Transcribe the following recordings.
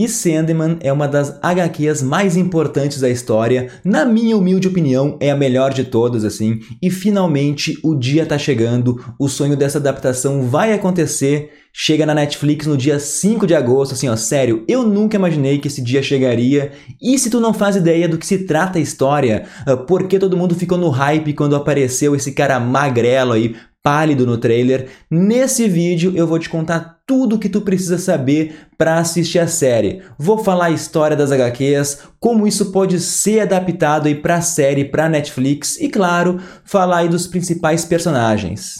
E Sandman é uma das HQs mais importantes da história, na minha humilde opinião, é a melhor de todas, assim. E finalmente o dia tá chegando, o sonho dessa adaptação vai acontecer. Chega na Netflix no dia 5 de agosto, assim, ó, sério, eu nunca imaginei que esse dia chegaria. E se tu não faz ideia do que se trata a história, ah, por que todo mundo ficou no hype quando apareceu esse cara magrelo aí, pálido no trailer, nesse vídeo eu vou te contar tudo o que tu precisa saber para assistir a série. Vou falar a história das HQs, como isso pode ser adaptado aí para a série, para Netflix e claro, falar aí dos principais personagens.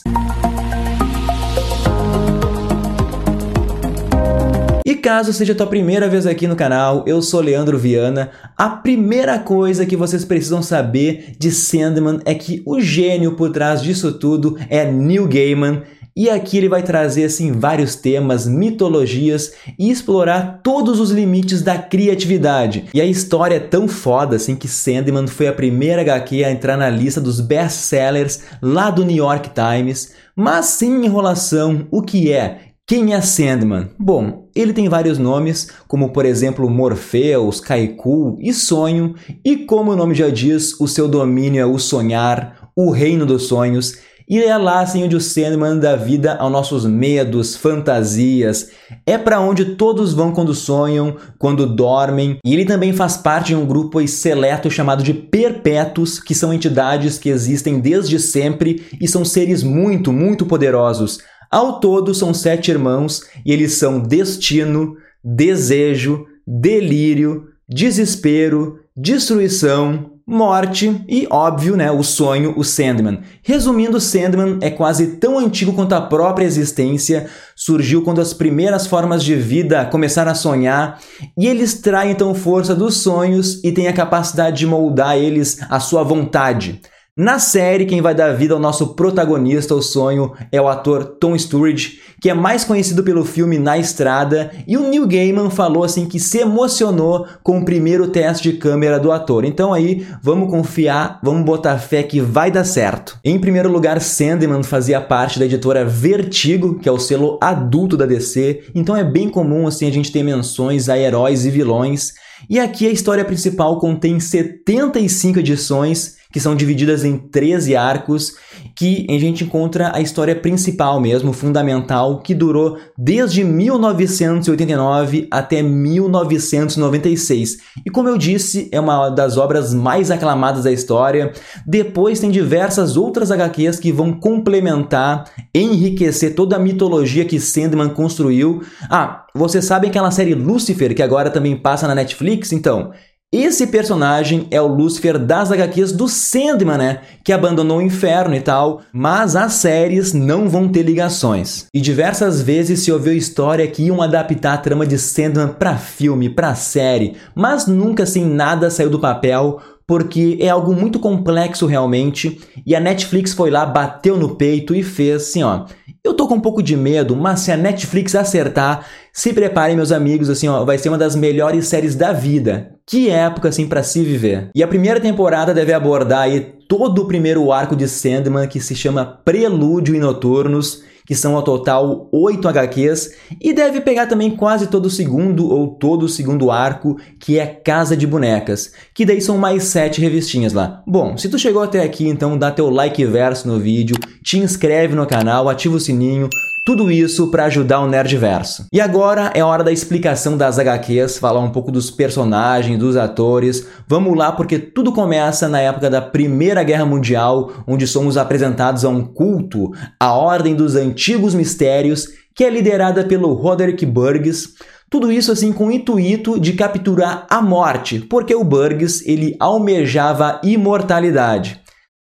E caso seja a tua primeira vez aqui no canal, eu sou Leandro Viana. A primeira coisa que vocês precisam saber de Sandman é que o gênio por trás disso tudo é Neil Gaiman. E aqui ele vai trazer assim vários temas, mitologias e explorar todos os limites da criatividade. E a história é tão foda assim que Sandman foi a primeira HQ a entrar na lista dos best-sellers lá do New York Times. Mas sem enrolação, o que é? Quem é Sandman? Bom, ele tem vários nomes, como por exemplo Morpheus, Kaiku e Sonho, e como o nome já diz, o seu domínio é o sonhar, o reino dos sonhos, e é lá assim onde o Sandman dá vida aos nossos medos, fantasias. É para onde todos vão quando sonham, quando dormem. E ele também faz parte de um grupo seleto chamado de Perpétuos, que são entidades que existem desde sempre e são seres muito, muito poderosos. Ao todo, são sete irmãos e eles são destino, desejo, delírio, desespero, destruição, morte e, óbvio, né, o sonho, o Sandman. Resumindo, Sandman é quase tão antigo quanto a própria existência, surgiu quando as primeiras formas de vida começaram a sonhar, e ele extrai então força dos sonhos e tem a capacidade de moldar eles à sua vontade. Na série, quem vai dar vida ao nosso protagonista, o sonho, é o ator Tom Sturridge, que é mais conhecido pelo filme Na Estrada, e o Neil Gaiman falou assim que se emocionou com o primeiro teste de câmera do ator. Então aí, vamos confiar, vamos botar fé que vai dar certo. Em primeiro lugar, Sandman fazia parte da editora Vertigo, que é o selo adulto da DC, então é bem comum assim a gente ter menções a heróis e vilões. E aqui a história principal contém 75 edições que são divididas em 13 arcos, que a gente encontra a história principal mesmo, fundamental, que durou desde 1989 até 1996. E como eu disse, é uma das obras mais aclamadas da história. Depois tem diversas outras HQs que vão complementar, enriquecer toda a mitologia que Sandman construiu. Ah, vocês sabem aquela série Lucifer que agora também passa na Netflix? Então, esse personagem é o Lúcifer das HQs do Sandman, né? Que abandonou o inferno e tal, mas as séries não vão ter ligações. E diversas vezes se ouviu história que iam adaptar a trama de Sandman para filme, para série, mas nunca assim nada saiu do papel porque é algo muito complexo realmente, e a Netflix foi lá, bateu no peito e fez assim, ó. Eu tô com um pouco de medo, mas se a Netflix acertar, se preparem meus amigos, assim, ó, vai ser uma das melhores séries da vida. Que época assim para se viver. E a primeira temporada deve abordar aí todo o primeiro arco de Sandman que se chama Prelúdio e Noturnos que são ao total 8 HQs, e deve pegar também quase todo o segundo ou todo o segundo arco, que é Casa de Bonecas, que daí são mais 7 revistinhas lá. Bom, se tu chegou até aqui, então dá teu like verso no vídeo, te inscreve no canal, ativa o sininho, tudo isso para ajudar o Nerdverso. E agora é hora da explicação das HQs, falar um pouco dos personagens, dos atores. Vamos lá, porque tudo começa na época da Primeira Guerra Mundial, onde somos apresentados a um culto, a Ordem dos Antigos Mistérios, que é liderada pelo Roderick Burgess. Tudo isso assim com o intuito de capturar a morte, porque o Burgess ele almejava a imortalidade.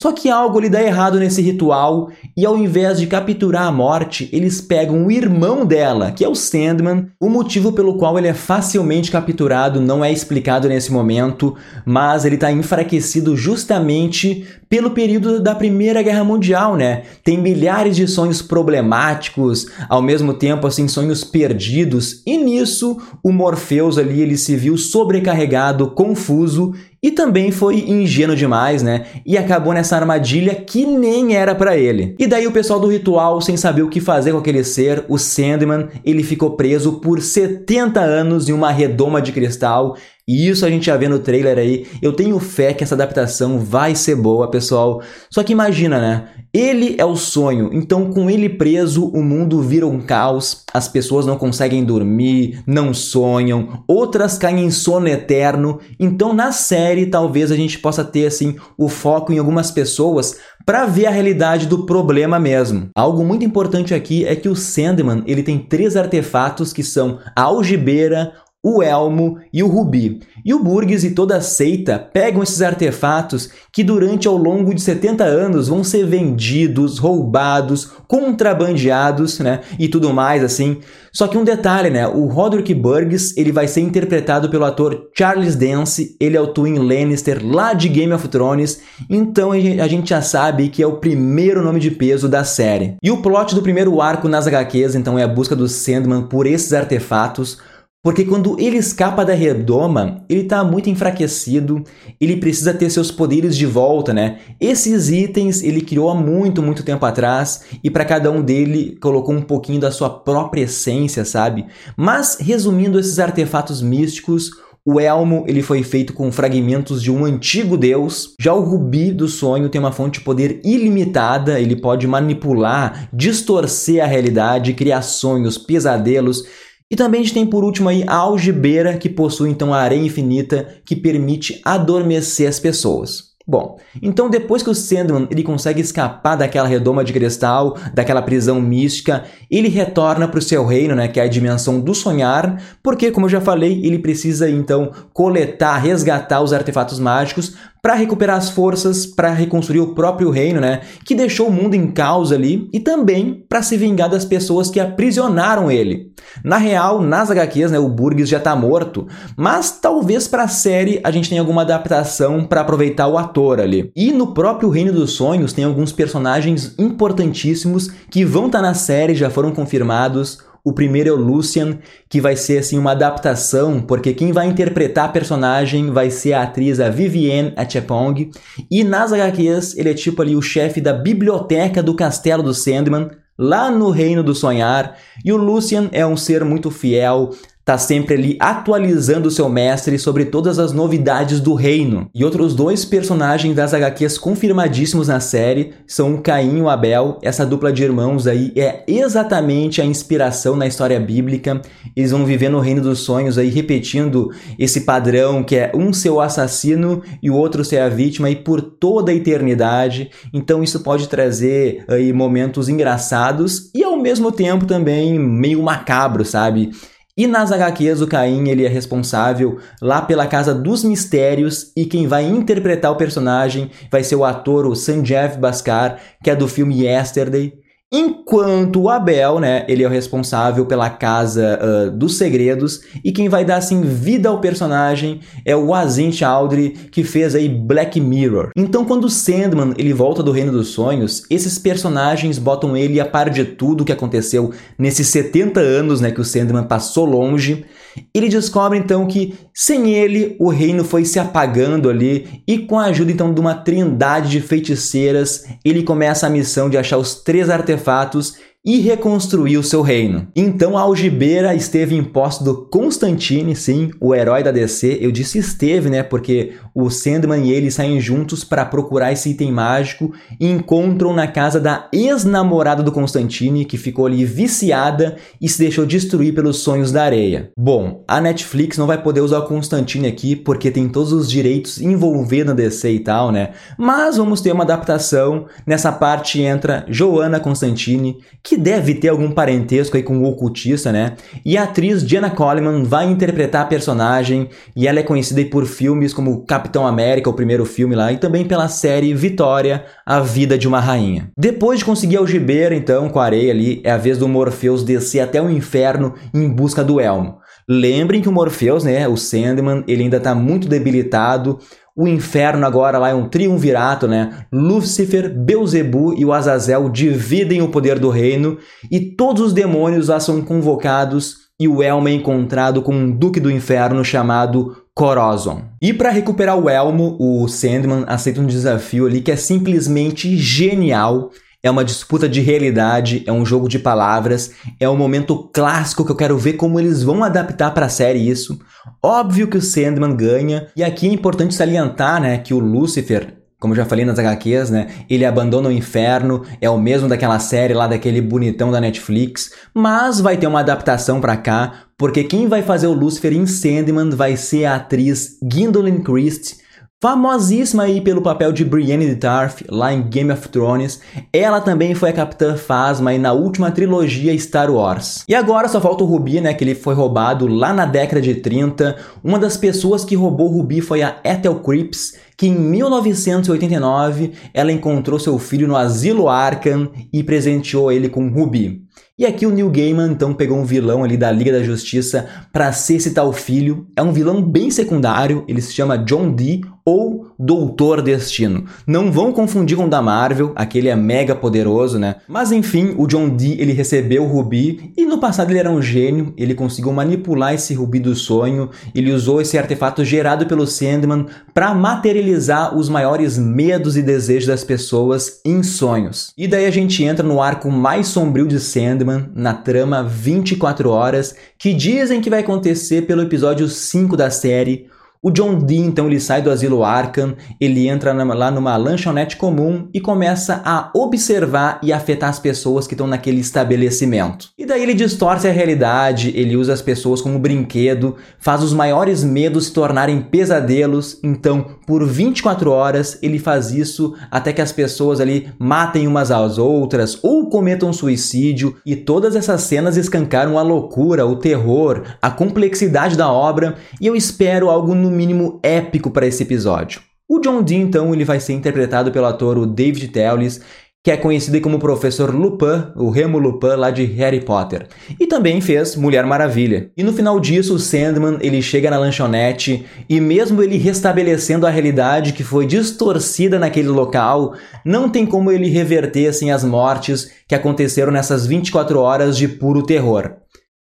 Só que algo lhe dá errado nesse ritual e ao invés de capturar a morte, eles pegam o irmão dela, que é o Sandman. O motivo pelo qual ele é facilmente capturado não é explicado nesse momento, mas ele está enfraquecido justamente pelo período da Primeira Guerra Mundial, né? Tem milhares de sonhos problemáticos, ao mesmo tempo assim sonhos perdidos, e nisso o Morpheus ali ele se viu sobrecarregado, confuso e também foi ingênuo demais, né? E acabou nessa armadilha que nem era para ele. E daí o pessoal do ritual, sem saber o que fazer com aquele ser, o Sandman, ele ficou preso por 70 anos em uma redoma de cristal e isso a gente já vê no trailer aí. Eu tenho fé que essa adaptação vai ser boa, pessoal. Só que imagina, né? Ele é o sonho, então com ele preso, o mundo vira um caos, as pessoas não conseguem dormir, não sonham, outras caem em sono eterno. Então na série talvez a gente possa ter assim o foco em algumas pessoas para ver a realidade do problema mesmo. Algo muito importante aqui é que o Sandman, ele tem três artefatos que são a algibeira, o elmo e o rubi. E o Burgess e toda a seita pegam esses artefatos que durante ao longo de 70 anos vão ser vendidos, roubados, contrabandeados, né, e tudo mais assim. Só que um detalhe, né, o Roderick Burgess, ele vai ser interpretado pelo ator Charles Dance, ele é o Twin Lannister lá de Game of Thrones, então a gente já sabe que é o primeiro nome de peso da série. E o plot do primeiro arco nas HQs, então, é a busca do Sandman por esses artefatos, porque quando ele escapa da redoma, ele está muito enfraquecido, ele precisa ter seus poderes de volta, né? Esses itens ele criou há muito, muito tempo atrás e para cada um dele colocou um pouquinho da sua própria essência, sabe? Mas resumindo esses artefatos místicos, o elmo ele foi feito com fragmentos de um antigo deus. Já o rubi do sonho tem uma fonte de poder ilimitada, ele pode manipular, distorcer a realidade, criar sonhos, pesadelos e também a gente tem por último aí a algibeira, que possui então a areia infinita, que permite adormecer as pessoas. Bom, então depois que o Sandman ele consegue escapar daquela redoma de cristal, daquela prisão mística, ele retorna para o seu reino, né, que é a dimensão do sonhar, porque, como eu já falei, ele precisa então coletar, resgatar os artefatos mágicos para recuperar as forças, para reconstruir o próprio reino, né, que deixou o mundo em caos ali, e também para se vingar das pessoas que aprisionaram ele. Na real, nas HQs, né, o Burgess já está morto, mas talvez para a série a gente tenha alguma adaptação para aproveitar o ator ali. E no próprio Reino dos Sonhos tem alguns personagens importantíssimos que vão estar tá na série, já foram confirmados. O primeiro é o Lucian, que vai ser assim uma adaptação, porque quem vai interpretar a personagem vai ser a atriz a Vivienne Achepong, e nas HQs ele é tipo ali o chefe da biblioteca do Castelo do Sandman, lá no Reino do Sonhar, e o Lucian é um ser muito fiel, tá sempre ali atualizando seu mestre sobre todas as novidades do reino. E outros dois personagens das HQs confirmadíssimos na série são o Caim e o Abel. Essa dupla de irmãos aí é exatamente a inspiração na história bíblica. Eles vão viver no reino dos sonhos aí repetindo esse padrão que é um ser o assassino e o outro ser a vítima e por toda a eternidade. Então isso pode trazer aí momentos engraçados e ao mesmo tempo também meio macabro, sabe? E nas HQs, o Caim ele é responsável lá pela Casa dos Mistérios e quem vai interpretar o personagem vai ser o ator o Sanjeev Bhaskar, que é do filme Yesterday. Enquanto o Abel, né, ele é o responsável pela Casa uh, dos Segredos e quem vai dar assim vida ao personagem é o Azim Chowdhury, que fez aí Black Mirror. Então, quando o Sandman ele volta do Reino dos Sonhos, esses personagens botam ele a par de tudo que aconteceu nesses 70 anos, né, que o Sandman passou longe. Ele descobre então que sem ele o reino foi se apagando ali e com a ajuda então de uma trindade de feiticeiras, ele começa a missão de achar os três artefatos artefatos e reconstruir o seu reino. Então a algibeira esteve em posse do Constantine, sim, o herói da DC. Eu disse esteve, né? Porque o Sandman e ele saem juntos para procurar esse item mágico e encontram na casa da ex-namorada do Constantine, que ficou ali viciada e se deixou destruir pelos sonhos da areia. Bom, a Netflix não vai poder usar o Constantine aqui porque tem todos os direitos envolvendo a DC e tal, né? Mas vamos ter uma adaptação. Nessa parte entra Joanna Constantine, que que deve ter algum parentesco aí com o ocultista, né? E a atriz Jenna Coleman vai interpretar a personagem e ela é conhecida por filmes como Capitão América, o primeiro filme lá, e também pela série Vitória, A Vida de uma Rainha. Depois de conseguir algibeira, então, com a areia ali, é a vez do Morpheus descer até o inferno em busca do elmo. Lembrem que o Morpheus, né, o Sandman, ele ainda está muito debilitado, o inferno agora lá é um triunvirato, né? Lúcifer, Beuzebu e o Azazel dividem o poder do reino e todos os demônios lá são convocados e o elmo é encontrado com um duque do inferno chamado Corozon. E para recuperar o elmo, o Sandman aceita um desafio ali que é simplesmente genial. É uma disputa de realidade, é um jogo de palavras, é um momento clássico que eu quero ver como eles vão adaptar para a série isso. Óbvio que o Sandman ganha, e aqui é importante salientar, né, que o Lucifer como eu já falei nas HQs, né? Ele abandona o inferno, é o mesmo daquela série lá daquele bonitão da Netflix, mas vai ter uma adaptação para cá, porque quem vai fazer o Lucifer em Sandman vai ser a atriz Gwendolyn Christie, famosíssima aí pelo papel de Brienne de Tarth lá em Game of Thrones. Ela também foi a Capitã Phasma aí na última trilogia Star Wars. E agora só falta o Rubi, né, que ele foi roubado lá na década de 30. Uma das pessoas que roubou o Rubi foi a Ethel Cripps, que em 1989 ela encontrou seu filho no asilo Arkham e presenteou ele com um Rubi. E aqui o Neil Gaiman então pegou um vilão ali da Liga da Justiça para ser esse tal filho. É um vilão bem secundário, ele se chama John Dee ou Doutor Destino. Não vão confundir com o da Marvel, aquele é mega poderoso, né? Mas enfim, o John Dee, ele recebeu o Rubi e no passado ele era um gênio, ele conseguiu manipular esse Rubi do sonho, ele usou esse artefato gerado pelo Sandman para materializar os maiores medos e desejos das pessoas em sonhos. E daí a gente entra no arco mais sombrio de Sandman, na trama 24 horas, que dizem que vai acontecer pelo episódio 5 da série, o John Dee, então, ele sai do asilo Arkham, ele entra lá numa lanchonete comum e começa a observar e afetar as pessoas que estão naquele estabelecimento. E daí ele distorce a realidade, ele usa as pessoas como brinquedo, faz os maiores medos se tornarem pesadelos. Então, por 24 horas, ele faz isso até que as pessoas ali matem umas às outras ou cometam suicídio. E todas essas cenas escancaram a loucura, o terror, a complexidade da obra. E eu espero algo no mínimo épico para esse episódio. O John Dee, então, ele vai ser interpretado pelo ator o David Tellez, que é conhecido como Professor Lupin, o Remo Lupin lá de Harry Potter. E também fez Mulher Maravilha. E no final disso, o Sandman, ele chega na lanchonete e mesmo ele restabelecendo a realidade que foi distorcida naquele local, não tem como ele reverter assim as mortes que aconteceram nessas 24 horas de puro terror.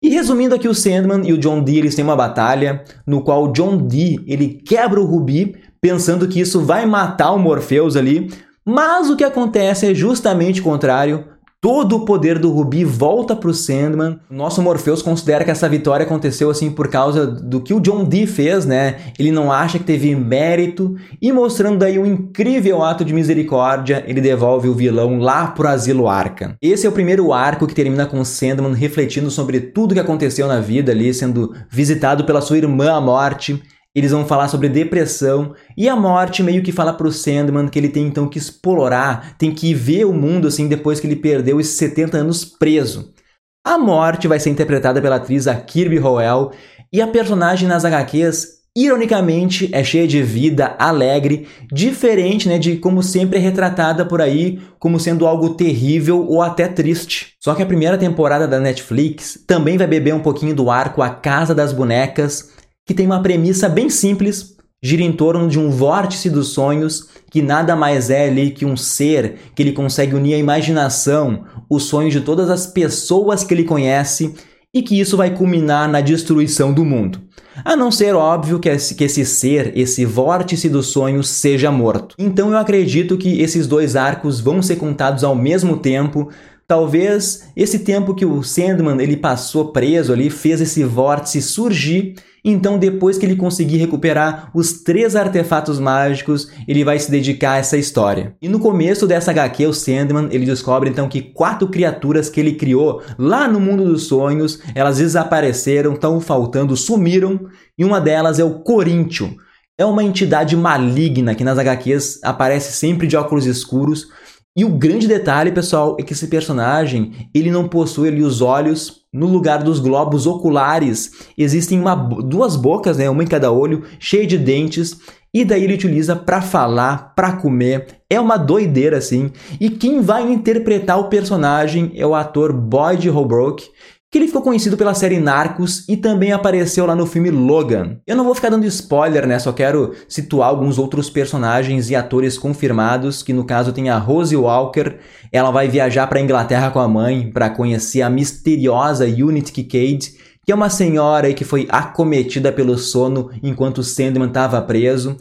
E resumindo aqui o Sandman e o John Dee, eles têm uma batalha no qual o John Dee, ele quebra o Rubi pensando que isso vai matar o Morpheus ali, mas o que acontece é justamente o contrário. Todo o poder do Rubi volta para o Sandman. Nosso Morpheus considera que essa vitória aconteceu assim por causa do que o John Dee fez, né? Ele não acha que teve mérito e mostrando daí um incrível ato de misericórdia, ele devolve o vilão lá pro asilo Arkham. Esse é o primeiro arco que termina com o Sandman refletindo sobre tudo que aconteceu na vida ali, sendo visitado pela sua irmã a morte eles vão falar sobre depressão e a morte meio que fala pro Sandman que ele tem então que explorar, tem que ver o mundo assim depois que ele perdeu esses 70 anos preso. A morte vai ser interpretada pela atriz a Kirby Howell e a personagem nas HQs ironicamente é cheia de vida, alegre, diferente né, de como sempre é retratada por aí como sendo algo terrível ou até triste. Só que a primeira temporada da Netflix também vai beber um pouquinho do arco A Casa das Bonecas, que tem uma premissa bem simples, gira em torno de um vórtice dos sonhos que nada mais é ali que um ser que ele consegue unir a imaginação, os sonhos de todas as pessoas que ele conhece e que isso vai culminar na destruição do mundo. A não ser óbvio que esse, que esse ser, esse vórtice dos sonhos, seja morto. Então eu acredito que esses dois arcos vão ser contados ao mesmo tempo, Talvez esse tempo que o Sandman ele passou preso ali fez esse vórtice surgir. Então, depois que ele conseguir recuperar os três artefatos mágicos, ele vai se dedicar a essa história. E no começo dessa HQ, o Sandman ele descobre então que quatro criaturas que ele criou lá no mundo dos sonhos, elas desapareceram, estão faltando, sumiram, e uma delas é o Coríntio. É uma entidade maligna que nas HQs aparece sempre de óculos escuros, e o grande detalhe, pessoal, é que esse personagem, ele não possui ali os olhos no lugar dos globos oculares. Existem uma, duas bocas, né, uma em cada olho, cheia de dentes, e daí ele utiliza para falar, para comer. É uma doideira assim. E quem vai interpretar o personagem é o ator Boyd Holbrook, que ele ficou conhecido pela série Narcos e também apareceu lá no filme Logan. Eu não vou ficar dando spoiler, né? Só quero situar alguns outros personagens e atores confirmados, que no caso tem a Rose Walker. Ela vai viajar para Inglaterra com a mãe para conhecer a misteriosa Unity Kincaid, que é uma senhora que foi acometida pelo sono enquanto Sandman estava preso.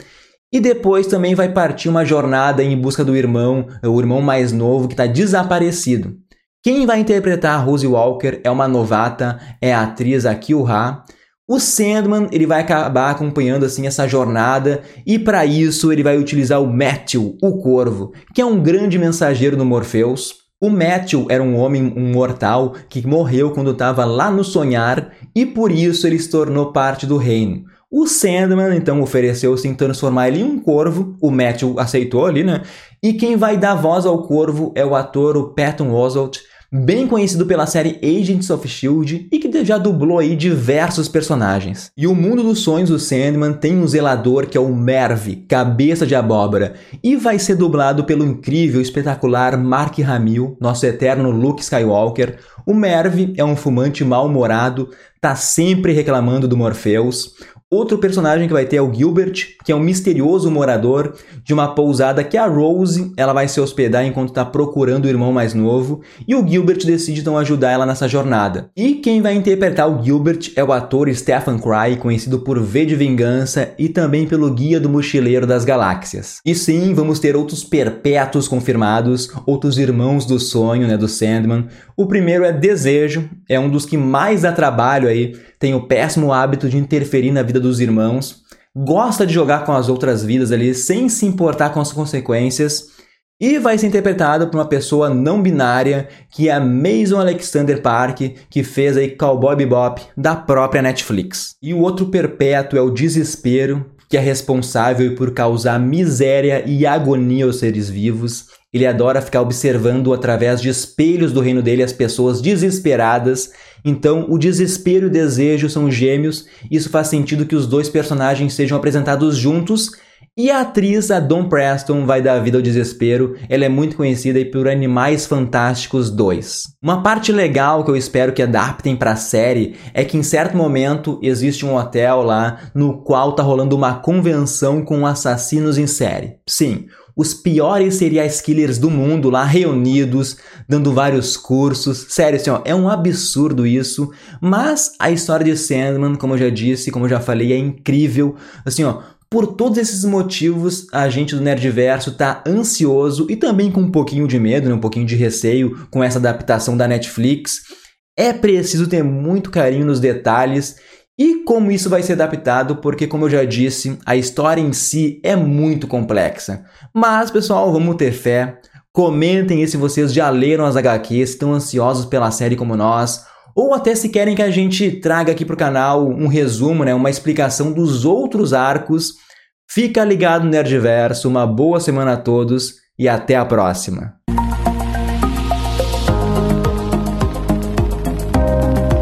E depois também vai partir uma jornada em busca do irmão, o irmão mais novo que está desaparecido. Quem vai interpretar Rose Walker é uma novata, é a atriz Akil Ha. O Sandman ele vai acabar acompanhando assim essa jornada e para isso ele vai utilizar o Matthew, o Corvo, que é um grande mensageiro do Morpheus. O Matthew era um homem, um mortal, que morreu quando estava lá no sonhar e por isso ele se tornou parte do reino. O Sandman então ofereceu-se em transformar ele em um corvo, o Matthew aceitou ali, né? E quem vai dar voz ao corvo é o ator o Patton Oswalt, bem conhecido pela série Agents of S.H.I.E.L.D. e que já dublou aí diversos personagens. E o mundo dos sonhos do Sandman tem um zelador que é o Merv, cabeça de abóbora, e vai ser dublado pelo incrível, espetacular Mark Hamill, nosso eterno Luke Skywalker. O Merv é um fumante mal-humorado, tá sempre reclamando do Morpheus. Outro personagem que vai ter é o Gilbert, que é um misterioso morador de uma pousada que a Rose ela vai se hospedar enquanto está procurando o irmão mais novo, e o Gilbert decide então ajudar ela nessa jornada. E quem vai interpretar o Gilbert é o ator Stephen Fry, conhecido por V de Vingança e também pelo Guia do Mochileiro das Galáxias. E sim, vamos ter outros perpétuos confirmados, outros irmãos do sonho, né, do Sandman. O primeiro é Desejo, é um dos que mais dá trabalho aí, tem o péssimo hábito de interferir na vida dos irmãos, gosta de jogar com as outras vidas ali sem se importar com as consequências e vai ser interpretado por uma pessoa não binária que é a Mason Alexander Park, que fez aí Cowboy Bebop da própria Netflix. E o outro perpétuo é o desespero, que é responsável por causar miséria e agonia aos seres vivos. Ele adora ficar observando através de espelhos do reino dele as pessoas desesperadas. Então, o desespero e o desejo são gêmeos. Isso faz sentido que os dois personagens sejam apresentados juntos. E a atriz, a Dawn Preston, vai dar vida ao desespero. Ela é muito conhecida por Animais Fantásticos 2. Uma parte legal que eu espero que adaptem para a série é que em certo momento existe um hotel lá no qual tá rolando uma convenção com assassinos em série. Sim, os piores serial killers do mundo lá reunidos, dando vários cursos. Sério, assim, ó, é um absurdo isso. Mas a história de Sandman, como eu já disse, como eu já falei, é incrível. Assim, ó, por todos esses motivos, a gente do Nerdverso tá ansioso e também com um pouquinho de medo, né, um pouquinho de receio com essa adaptação da Netflix. É preciso ter muito carinho nos detalhes e como isso vai ser adaptado, porque, como eu já disse, a história em si é muito complexa. Mas, pessoal, vamos ter fé. Comentem se vocês já leram as HQs, estão ansiosos pela série como nós, ou até se querem que a gente traga aqui para o canal um resumo, né, uma explicação dos outros arcos. Fica ligado no Nerdverso, uma boa semana a todos e até a próxima!